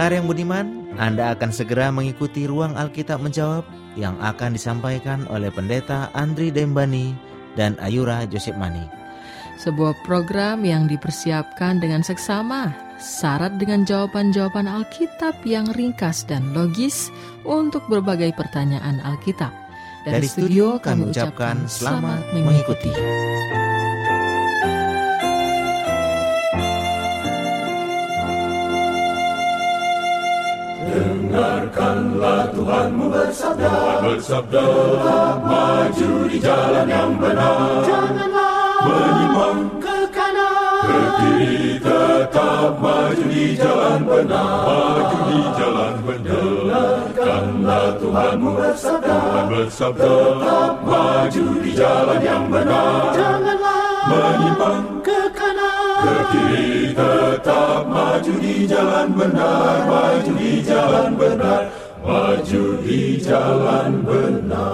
Pendengar yang budiman, Anda akan segera mengikuti ruang Alkitab menjawab yang akan disampaikan oleh Pendeta Andri Dembani dan Ayura Joseph Mani. Sebuah program yang dipersiapkan dengan seksama, syarat dengan jawaban-jawaban Alkitab yang ringkas dan logis untuk berbagai pertanyaan Alkitab. Dari studio kami ucapkan selamat mengikuti. Dengarkanlah Tuhanmu bersabda, bersabda, maju di jalan yang benar. Janganlah menyimpang ke kanan, ke kiri, tetap maju di jalan benar. Maju di jalan benar. Dengarkanlah Tuhanmu bersabda, Tuhan bersabda, tetap maju di jalan yang benar. Janganlah menyimpang ke kanan, ke kiri, tetap maju di jalan benar. Maju di jalan benar. Maju di jalan benar.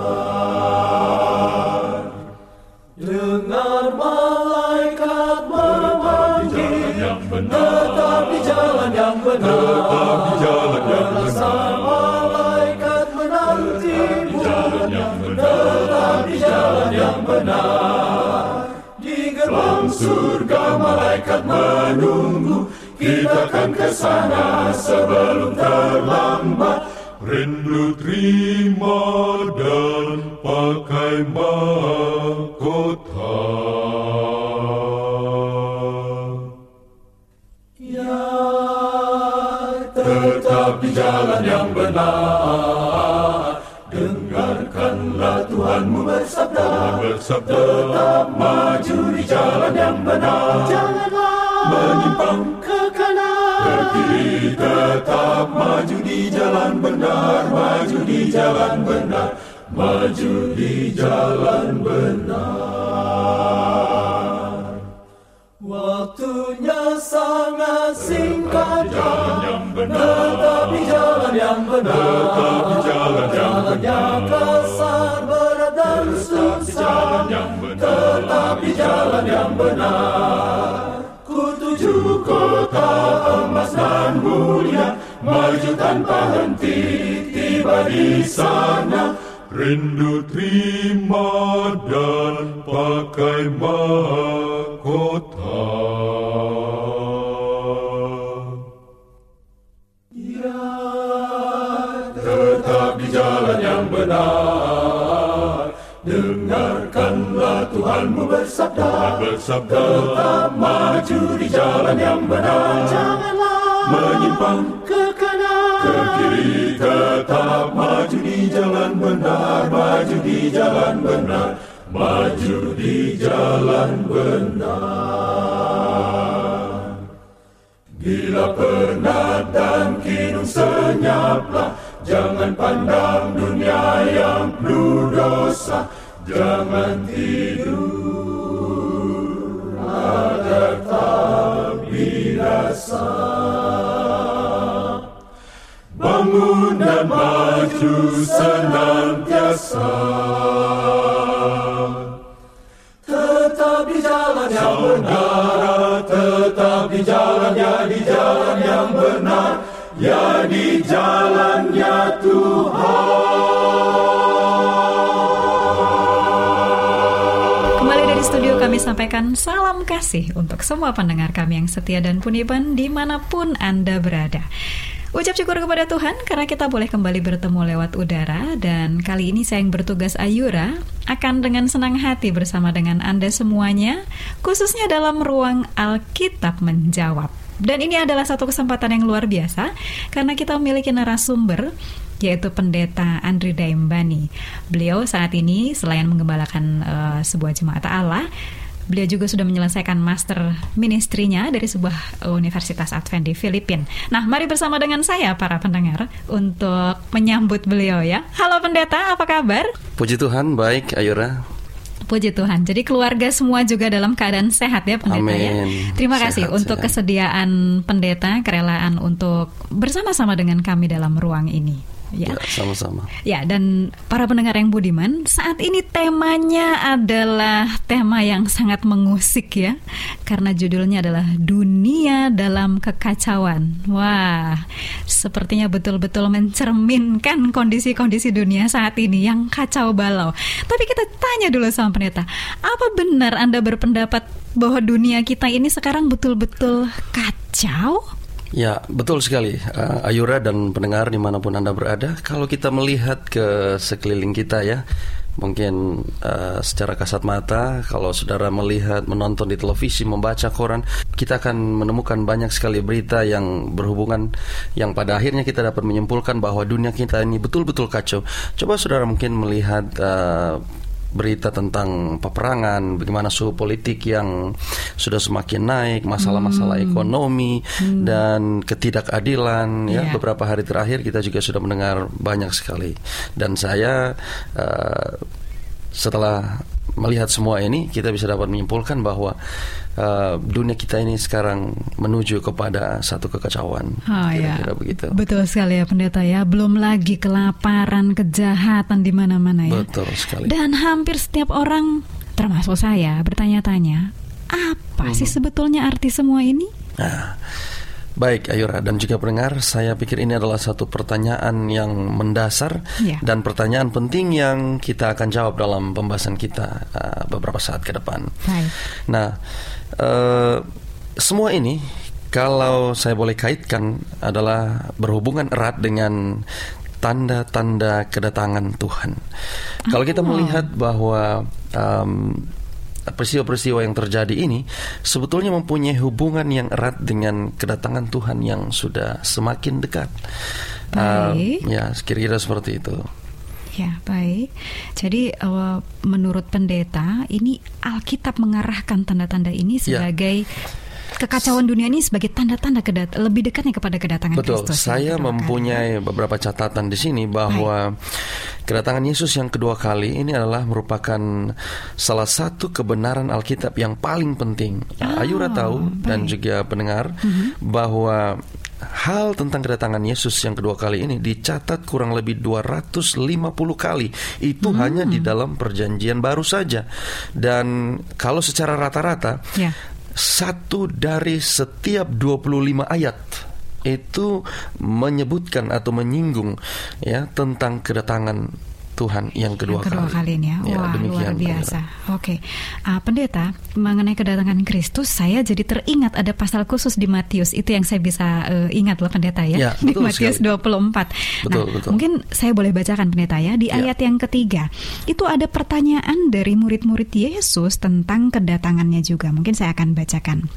Dengar malaikat memanggil. Tetap di jalan yang benar. Tetap di jalan yang benar. malaikat menantimu Tetap di jalan yang benar. Di gerbang surga malaikat menunggu. Kita akan ke sana sebelum terlambat Rindu terima dan pakai mahkota. Ya, tetap di jalan yang benar. Dengarkanlah Tuhanmu bersabda, bersabda. Tetap maju di jalan yang benar. Janganlah menyimpang kiri. Tetap maju di jalan benar, maju di jalan benar, maju di jalan benar. Waktunya sangat singkat jalan yang benar. Tetap di jalan yang benar. Tetap di jalan yang benar. kasar, berat dan susah jalan yang benar. Tetap di jalan yang benar Kutuju kota emas dan mulia Maju tanpa henti tiba di sana Rindu terima dan pakai mahkota. Ya, tetap di jalan yang benar. Tuhanmu bersabda, bersabda. Tetap maju di jalan yang benar. Janganlah menyimpang ke kanan, ke kiri. Tetap maju di jalan benar, maju di jalan benar, maju di jalan benar. Bila penat dan kidung senyaplah, jangan pandang dunia yang penuh dosa, jangan tidur agar tak binasa. Bangun dan maju senantiasa. Tetap di jalan yang benar, tetap di jalan ya di jalan yang benar, ya di jalannya Tuhan. Kami sampaikan salam kasih untuk semua pendengar kami yang setia dan puniban di mana pun Anda berada. Ucap syukur kepada Tuhan karena kita boleh kembali bertemu lewat udara dan kali ini saya yang bertugas Ayura akan dengan senang hati bersama dengan Anda semuanya khususnya dalam ruang Alkitab menjawab. Dan ini adalah satu kesempatan yang luar biasa karena kita memiliki narasumber yaitu pendeta Andri Daimbani. Beliau saat ini selain menggembalakan uh, sebuah jemaat Allah, Beliau juga sudah menyelesaikan master ministrinya dari sebuah universitas Advent di Filipina. Nah, mari bersama dengan saya para pendengar untuk menyambut beliau ya. Halo pendeta, apa kabar? Puji Tuhan, baik Ayura. Puji Tuhan. Jadi keluarga semua juga dalam keadaan sehat ya pendeta ya. Amin. Terima kasih Sehat, untuk sehat. kesediaan pendeta, kerelaan untuk bersama-sama dengan kami dalam ruang ini. Ya. Ya, sama-sama. Ya, dan para pendengar yang budiman, saat ini temanya adalah tema yang sangat mengusik ya. Karena judulnya adalah dunia dalam kekacauan. Wah, sepertinya betul-betul mencerminkan kondisi-kondisi dunia saat ini yang kacau balau. Tapi kita tanya dulu sama pendeta, apa benar Anda berpendapat bahwa dunia kita ini sekarang betul-betul kacau? Ya, betul sekali. Uh, Ayura dan pendengar di mana pun Anda berada, kalau kita melihat ke sekeliling kita ya, mungkin uh, secara kasat mata, kalau saudara melihat, menonton di televisi, membaca koran, kita akan menemukan banyak sekali berita yang berhubungan, yang pada akhirnya kita dapat menyimpulkan bahwa dunia kita ini betul-betul kacau. Coba saudara mungkin melihat uh, berita tentang peperangan, bagaimana suhu politik yang sudah semakin naik, masalah-masalah ekonomi dan ketidakadilan. Ya, Iya. beberapa hari terakhir kita juga sudah mendengar banyak sekali. Dan saya eh, setelah melihat semua ini, kita bisa dapat menyimpulkan bahwa eh, dunia kita ini sekarang menuju kepada satu kekacauan. Oh ya, Kira-kira begitu. betul sekali ya pendeta ya. Belum lagi kelaparan, kejahatan di mana-mana ya. Betul sekali. Dan hampir setiap orang, termasuk saya, bertanya-tanya, apa sih sebetulnya arti semua ini? Nah, baik Ayura dan juga pendengar, saya pikir ini adalah satu pertanyaan yang mendasar Ya. dan pertanyaan penting yang kita akan jawab dalam pembahasan kita uh, beberapa saat ke depan. Baik. Nah, eh, semua ini kalau saya boleh kaitkan adalah berhubungan erat dengan tanda-tanda kedatangan Tuhan. Kalau kita melihat bahwa um, peristiwa-peristiwa yang terjadi ini sebetulnya mempunyai hubungan yang erat dengan kedatangan Tuhan yang sudah semakin dekat. Uh, Baik. ya, kira-kira seperti itu. Ya, baik. Jadi eh, menurut pendeta, ini Alkitab mengarahkan tanda-tanda ini Ya. sebagai kekacauan dunia ini sebagai tanda-tanda kedat lebih dekatnya kepada kedatangan Betul, Kristus. yang saya kedua kali. mempunyai beberapa catatan di sini bahwa kedatangan Yesus yang kedua kali ini adalah merupakan salah satu kebenaran Alkitab yang paling penting. Ah, Ayura tahu dan baik. juga pendengar Mhm. bahwa hal tentang kedatangan Yesus yang kedua kali ini dicatat kurang lebih 250 kali. Itu Hmm. hanya di dalam perjanjian baru saja. Dan kalau secara rata-rata Ya. satu dari setiap 25 ayat itu menyebutkan atau menyinggung ya tentang kedatangan Tuhan yang kedua, yang kedua kali, ini ya. Wah, luar biasa. Oke. Ah, pendeta, mengenai kedatangan Kristus, saya jadi teringat ada pasal khusus di Matius. Itu yang saya bisa eh, ingat loh pendeta ya. Ya, di Matius sekali. 24. Betul, nah, betul. mungkin saya boleh bacakan pendeta ya di Ya. ayat yang ketiga. Itu ada pertanyaan dari murid-murid Yesus tentang kedatangannya juga. Mungkin saya akan bacakan.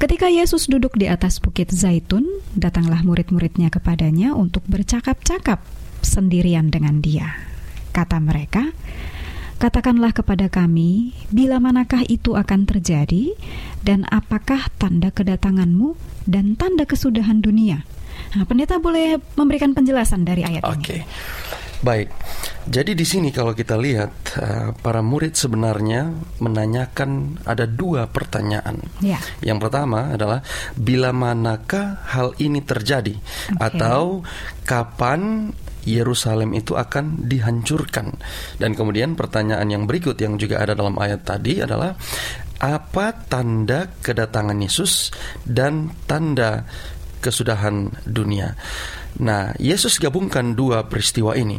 Ketika Yesus duduk di atas bukit Zaitun, datanglah murid-muridnya kepadanya untuk bercakap-cakap sendirian dengan dia. Kata mereka, Katakanlah kepada kami, bila manakah itu akan terjadi, dan apakah tanda kedatanganmu dan tanda kesudahan dunia? Nah, pendeta boleh memberikan penjelasan dari ayat ini. Oke. Baik. Jadi di sini kalau kita lihat eh, para murid sebenarnya menanyakan ada dua pertanyaan. Ya. Yang pertama adalah bila manakah hal ini terjadi atau kapan Yerusalem itu akan dihancurkan. Dan kemudian pertanyaan yang berikut yang juga ada dalam ayat tadi adalah apa tanda kedatangan Yesus dan tanda kesudahan dunia. Nah, Yesus gabungkan dua peristiwa ini.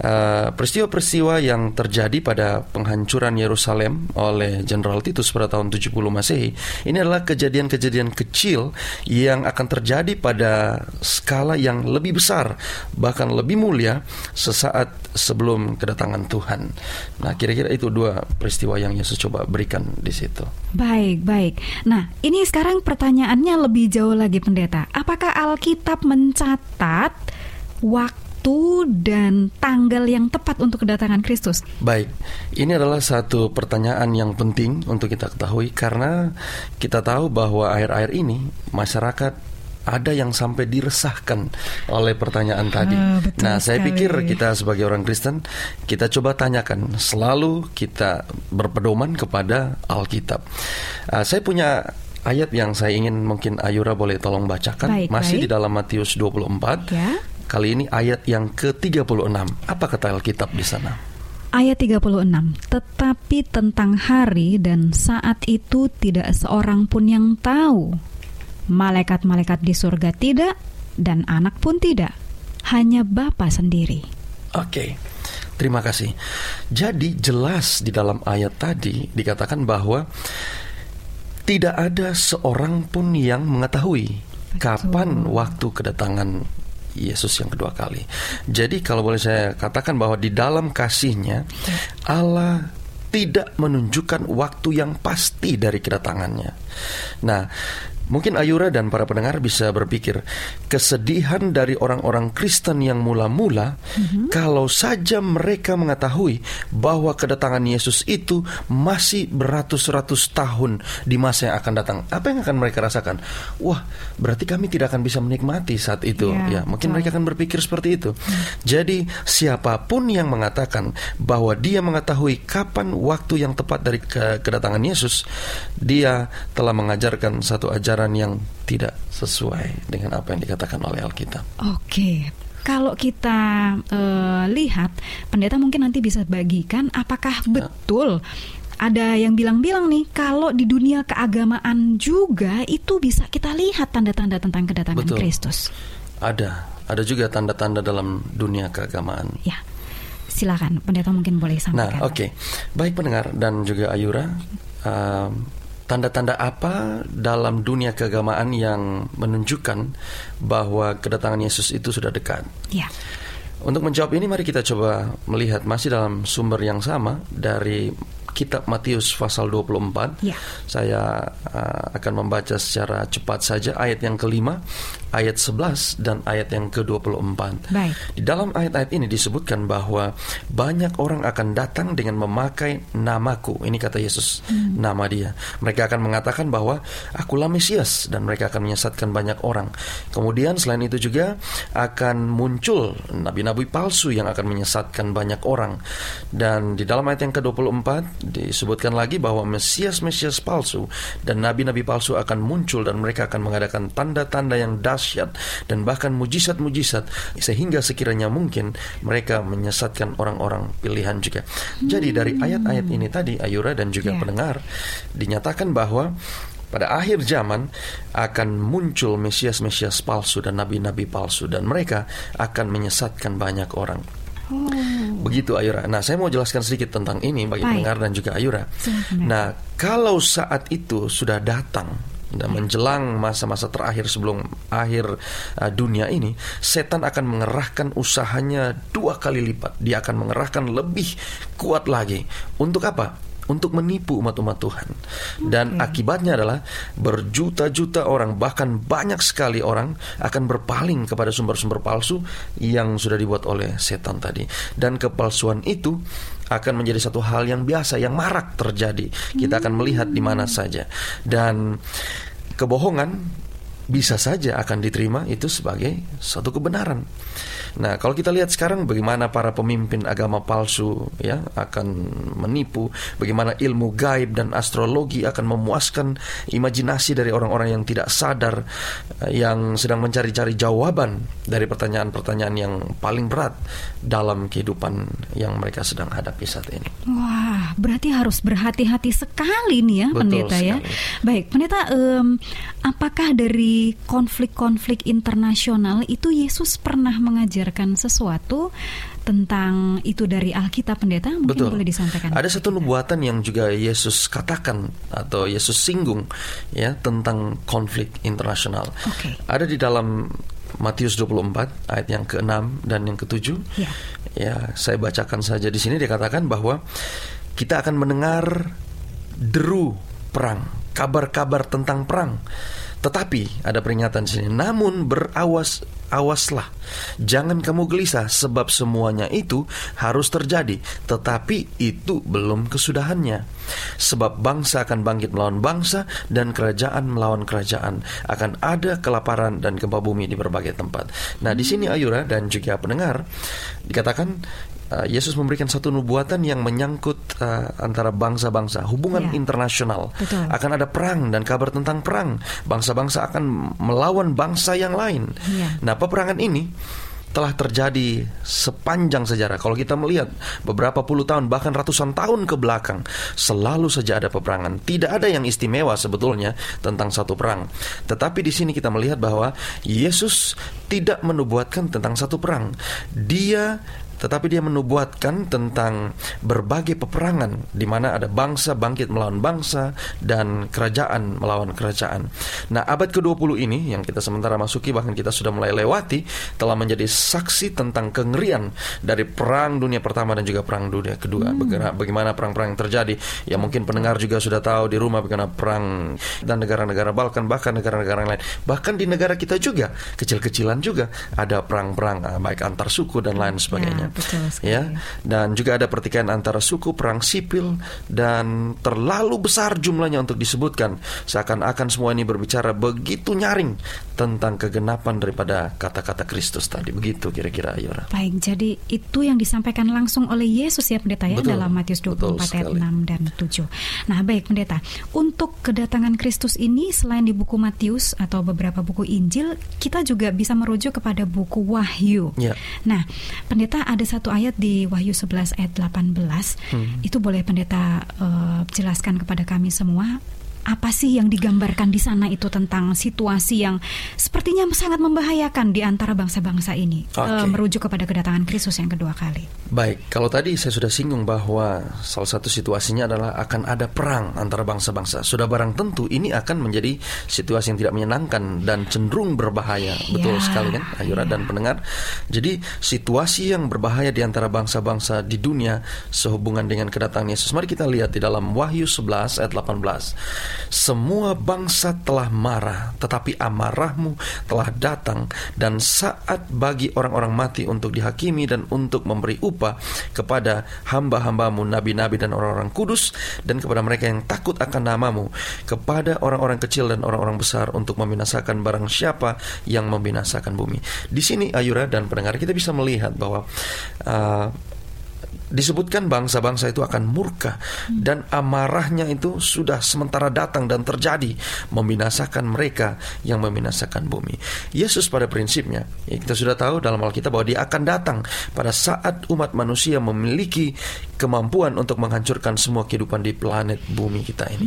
Uh, peristiwa-peristiwa yang terjadi pada penghancuran Yerusalem oleh Jenderal Titus pada tahun 70 Masehi, ini adalah kejadian-kejadian kecil yang akan terjadi pada skala yang lebih besar, bahkan lebih mulia sesaat sebelum kedatangan Tuhan. Nah, kira-kira itu dua peristiwa yang Yesus coba berikan di situ. Baik, baik. Nah, ini sekarang pertanyaannya lebih jauh lagi, Pendeta. Apakah Alkitab mencatat waktu dan tanggal yang tepat untuk kedatangan Kristus? Baik, ini adalah satu pertanyaan yang penting untuk kita ketahui karena kita tahu bahwa akhir-akhir ini masyarakat ada yang sampai diresahkan oleh pertanyaan tadi. Ah, betul nah, saya sekali. pikir kita sebagai orang Kristen kita coba tanyakan, selalu kita berpedoman kepada Alkitab. Ah, saya punya ayat yang saya ingin mungkin Ayura boleh tolong bacakan, Baik, masih baik. di dalam Matius 24. Ya. Kali ini ayat yang ke-36. Apa kata Alkitab di sana? Ayat 36. Tetapi tentang hari dan saat itu tidak seorang pun yang tahu. Malaikat-malaikat di surga tidak dan anak pun tidak. Hanya Bapa sendiri. Oke, terima kasih. Jadi jelas di dalam ayat tadi dikatakan bahwa tidak ada seorang pun yang mengetahui kapan waktu kedatangan Yesus yang kedua kali. Jadi kalau boleh saya katakan bahwa di dalam kasihnya Allah tidak menunjukkan waktu yang pasti dari kedatangannya. Nah, Mungkin Ayura dan para pendengar bisa berpikir kesedihan dari orang-orang Kristen yang mula-mula kalau saja mereka mengetahui bahwa kedatangan Yesus itu masih beratus-ratus tahun di masa yang akan datang. Apa yang akan mereka rasakan? Wah, berarti kami tidak akan bisa menikmati saat itu. Ya, ya, mungkin betul. mereka akan berpikir seperti itu. Jadi, siapa pun yang mengatakan bahwa dia mengetahui kapan waktu yang tepat dari ke- kedatangan Yesus, dia telah mengajarkan satu ajaran yang tidak sesuai dengan apa yang dikatakan oleh Alkitab. Oke. Kalau kita eh, lihat, pendeta mungkin nanti bisa bagikan apakah betul ada yang bilang-bilang nih kalau di dunia keagamaan juga itu bisa kita lihat tanda-tanda tentang kedatangan Betul. Kristus. Ada, ada juga tanda-tanda dalam dunia keagamaan. Ya. Silakan pendeta mungkin boleh Nah, sampaikan. oke. Baik pendengar dan juga Ayura, um, tanda-tanda apa dalam dunia keagamaan yang menunjukkan bahwa kedatangan Yesus itu sudah dekat? Ya. Untuk menjawab ini mari kita coba melihat masih dalam sumber yang sama dari kitab Matius pasal 24. Ya. Saya uh, akan membaca secara cepat saja ayat yang kelima, ayat 11 dan ayat yang ke-24. Baik. Di dalam ayat-ayat ini disebutkan bahwa banyak orang akan datang dengan memakai namaku. Ini kata Yesus, nama dia. Mereka akan mengatakan bahwa akulah Mesias dan mereka akan menyesatkan banyak orang. Kemudian selain itu juga akan muncul nabi-nabi palsu yang akan menyesatkan banyak orang. Dan di dalam ayat yang ke-24 disebutkan lagi bahwa Mesias-Mesias palsu dan nabi-nabi palsu akan muncul dan mereka akan mengadakan tanda-tanda yang dahsyat dan bahkan mujizat-mujizat sehingga sekiranya mungkin mereka menyesatkan orang-orang pilihan juga. Jadi dari ayat-ayat ini tadi Ayura dan juga Ya. pendengar dinyatakan bahwa pada akhir zaman akan muncul Mesias-Mesias palsu dan nabi-nabi palsu dan mereka akan menyesatkan banyak orang. Begitu Ayura. Nah, saya mau jelaskan sedikit tentang ini bagi Baik. pendengar dan juga Ayura. Nah, kalau saat itu sudah datang dan menjelang masa-masa terakhir sebelum akhir uh, dunia ini, setan akan mengerahkan usahanya dua kali lipat. Dia akan mengerahkan lebih kuat lagi. Untuk apa? Untuk menipu umat-umat Tuhan. Dan akibatnya adalah berjuta-juta orang, bahkan banyak sekali orang akan berpaling kepada sumber-sumber palsu yang sudah dibuat oleh setan tadi. Dan kepalsuan itu akan menjadi satu hal yang biasa, yang marak terjadi. Kita akan melihat di mana saja. Dan kebohongan bisa saja akan diterima itu sebagai satu kebenaran. Nah, kalau kita lihat sekarang bagaimana para pemimpin agama palsu ya akan menipu, bagaimana ilmu gaib dan astrologi akan memuaskan imajinasi dari orang-orang yang tidak sadar eh, yang sedang mencari-cari jawaban dari pertanyaan-pertanyaan yang paling berat dalam kehidupan yang mereka sedang hadapi saat ini. Wah, berarti harus berhati-hati sekali nih ya, Betul pendeta ya. sekali. Baik, pendeta, em, apakah dari konflik-konflik internasional itu Yesus pernah mengajarkan sesuatu tentang itu dari Alkitab pendeta mungkin Betul. boleh disampaikan. Ada satu nubuatan yang juga Yesus katakan atau Yesus singgung ya tentang konflik internasional. Oke. Ada di dalam Matius 24 ayat yang ke-6 dan yang ke-7. Ya. Ya, saya bacakan saja di sini dikatakan bahwa kita akan mendengar deru perang, kabar-kabar tentang perang. Tetapi ada peringatan di sini, namun berawas awaslah, jangan kamu gelisah sebab semuanya itu harus terjadi, tetapi itu belum kesudahannya. Sebab bangsa akan bangkit melawan bangsa dan kerajaan melawan kerajaan, akan ada kelaparan dan gempa bumi di berbagai tempat. Nah, di sini Ayura dan juga pendengar dikatakan uh, Yesus memberikan satu nubuatan yang menyangkut uh, antara bangsa-bangsa, hubungan Ya. internasional. Betul. Akan ada perang dan kabar tentang perang. Bangsa-bangsa akan melawan bangsa yang lain. Ya. Nah, peperangan ini telah terjadi sepanjang sejarah. Kalau kita melihat beberapa puluh tahun bahkan ratusan tahun ke belakang, selalu saja ada peperangan. Tidak ada yang istimewa sebetulnya tentang satu perang. Tetapi di sini kita melihat bahwa Yesus tidak menubuatkan tentang satu perang. Dia tetapi dia menubuatkan tentang berbagai peperangan di mana ada bangsa bangkit melawan bangsa dan kerajaan melawan kerajaan. Nah, abad ke-20 ini yang kita sementara masuki bahkan kita sudah mulai lewati telah menjadi saksi tentang kengerian dari perang dunia pertama dan juga perang dunia kedua. Bagaimana, bagaimana perang-perang yang terjadi. Ya mungkin pendengar juga sudah tahu di rumah bagaimana perang dan negara-negara Balkan bahkan negara-negara lain. Bahkan di negara kita juga kecil-kecilan juga ada perang-perang ah, baik antar suku dan lain sebagainya betul sekali. ya dan juga ada pertikaian antara suku perang sipil dan terlalu besar jumlahnya untuk disebutkan seakan-akan semua ini berbicara begitu nyaring tentang kegenapan daripada kata-kata Kristus tadi begitu kira-kira Ayora Baik, jadi itu yang disampaikan langsung oleh Yesus ya pendeta ya Betul, dalam Matius betul 24 ayat sekali. 6 dan 7. Nah, baik pendeta, untuk kedatangan Kristus ini selain di buku Matius atau beberapa buku Injil, kita juga bisa merujuk kepada buku Wahyu. Ya. Nah, pendeta ada satu ayat di Wahyu 11 ayat 18. Hmm. Itu boleh pendeta eh, jelaskan kepada kami semua apa sih yang digambarkan di sana itu tentang situasi yang sepertinya sangat membahayakan di antara bangsa-bangsa ini. Eh, merujuk kepada kedatangan Kristus yang kedua kali. Baik, kalau tadi saya sudah singgung bahwa salah satu situasinya adalah akan ada perang antara bangsa-bangsa. Sudah barang tentu ini akan menjadi situasi yang tidak menyenangkan dan cenderung berbahaya. Betul Ya, sekali kan, Ayura dan pendengar. Jadi situasi yang berbahaya di antara bangsa-bangsa di dunia sehubungan dengan kedatangan Yesus. Mari kita lihat di dalam Wahyu 11 ayat 18. Semua bangsa telah marah, tetapi amarahmu telah datang dan saat bagi orang-orang mati untuk dihakimi dan untuk memberi upah kepada hamba-hambamu, nabi-nabi dan orang-orang kudus dan kepada mereka yang takut akan namamu, kepada orang-orang kecil dan orang-orang besar untuk membinasakan barang siapa yang membinasakan bumi. Di sini Ayura dan pendengar kita bisa melihat bahwa uh, disebutkan bangsa-bangsa itu akan murka dan amarahnya itu sudah sementara datang dan terjadi membinasakan mereka yang membinasakan bumi. Yesus pada prinsipnya ya kita sudah tahu dalam Alkitab bahwa dia akan datang pada saat umat manusia memiliki kemampuan untuk menghancurkan semua kehidupan di planet bumi kita ini.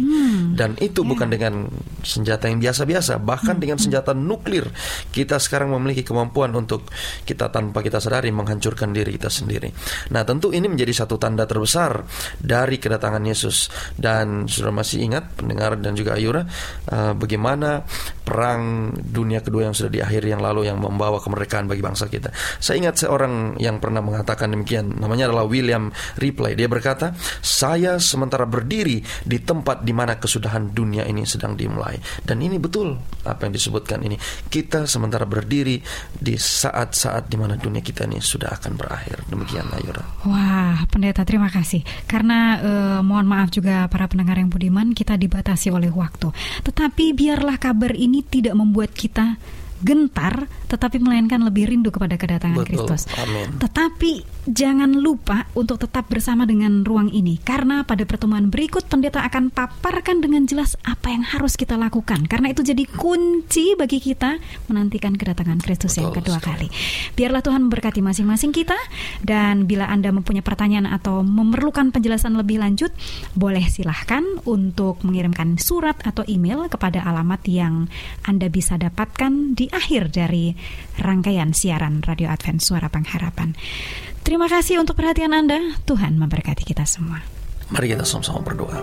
Dan itu bukan dengan senjata yang biasa-biasa, bahkan dengan senjata nuklir kita sekarang memiliki kemampuan untuk kita tanpa kita sadari menghancurkan diri kita sendiri. Nah, tentu ini menjadi satu tanda terbesar dari kedatangan Yesus dan sudah masih ingat pendengar dan juga Ayura uh, bagaimana perang dunia kedua yang sudah diakhiri yang lalu yang membawa kemerdekaan bagi bangsa kita. Saya ingat seorang yang pernah mengatakan demikian, namanya adalah William Ripley. Dia berkata, "Saya sementara berdiri di tempat di mana kesudahan dunia ini sedang dimulai." Dan ini betul apa yang disebutkan ini. Kita sementara berdiri di saat-saat di mana dunia kita ini sudah akan berakhir. Demikian Ayura. Pendeta terima kasih. Karena eh, mohon maaf juga para pendengar yang budiman, kita dibatasi oleh waktu. Tetapi biarlah kabar ini tidak membuat kita gentar, tetapi melainkan lebih rindu kepada kedatangan Betul. Kristus. Amin. Tetapi jangan lupa untuk tetap bersama dengan ruang ini karena pada pertemuan berikut pendeta akan paparkan dengan jelas apa yang harus kita lakukan karena itu jadi kunci bagi kita menantikan kedatangan Kristus yang Betul kedua sekali. kali. Biarlah Tuhan memberkati masing-masing kita dan bila Anda mempunyai pertanyaan atau memerlukan penjelasan lebih lanjut, boleh silahkan untuk mengirimkan surat atau email kepada alamat yang Anda bisa dapatkan di akhir dari rangkaian siaran Radio Advent Suara Pengharapan. Terima kasih untuk perhatian Anda. Tuhan memberkati kita semua. Mari kita sama-sama berdoa.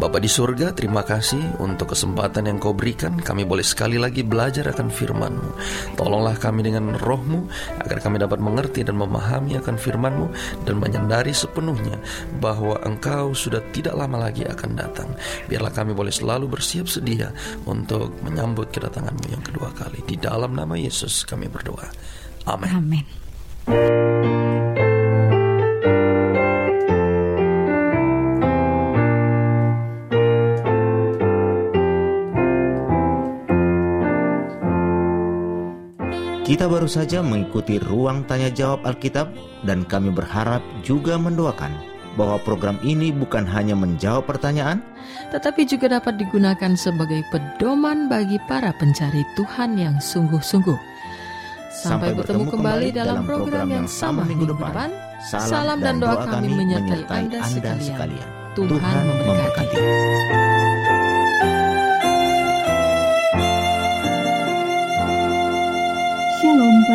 Bapa di surga, terima kasih untuk kesempatan yang kau berikan. Kami boleh sekali lagi belajar akan firman-Mu. Tolonglah kami dengan roh-Mu, agar kami dapat mengerti dan memahami akan firman-Mu, dan menyadari sepenuhnya bahwa Engkau sudah tidak lama lagi akan datang. Biarlah kami boleh selalu bersiap sedia untuk menyambut kedatangan-Mu yang kedua kali. Di dalam nama Yesus kami berdoa. Amin. Amin. Kita baru saja mengikuti ruang tanya jawab Alkitab dan kami berharap juga mendoakan bahwa program ini bukan hanya menjawab pertanyaan, tetapi juga dapat digunakan sebagai pedoman bagi para pencari Tuhan yang sungguh-sungguh. Sampai, bertemu kembali dalam program yang sama minggu depan. Salam dan doa kami menyertai Anda sekalian. Tuhan memberkati. Shalom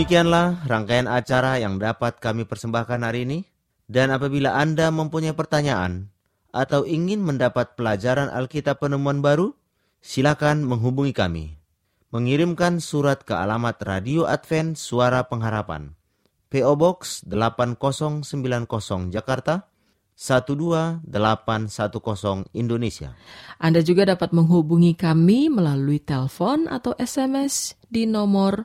Demikianlah rangkaian acara yang dapat kami persembahkan hari ini. Dan apabila Anda mempunyai pertanyaan atau ingin mendapat pelajaran Alkitab penemuan baru, silakan menghubungi kami. Mengirimkan surat ke alamat Radio Advent Suara Pengharapan. PO Box 8090 Jakarta 12810 Indonesia. Anda juga dapat menghubungi kami melalui telepon atau SMS di nomor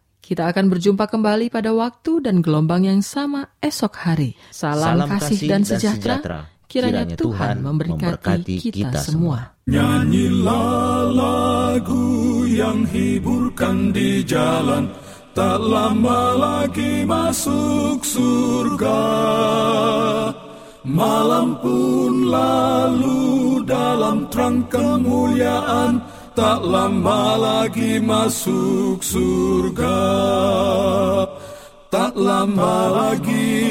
kita akan berjumpa kembali pada waktu dan gelombang yang sama esok hari. Salam, Salam kasih, dan sejahtera. Kiranya, Tuhan memberkati, kita, semua. Nyanyilah lagu yang hiburkan di jalan Tak lama lagi masuk surga Malam pun lalu dalam terang kemuliaan Tak lama lagi masuk surga. Tak lama lagi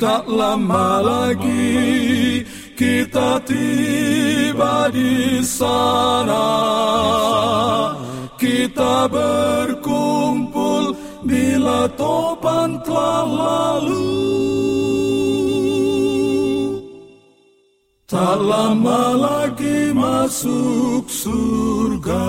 Tak lama lagi Kita tiba di sana. Kita berkumpul Bila topan telah lalu Tak lama lagi masuk surga.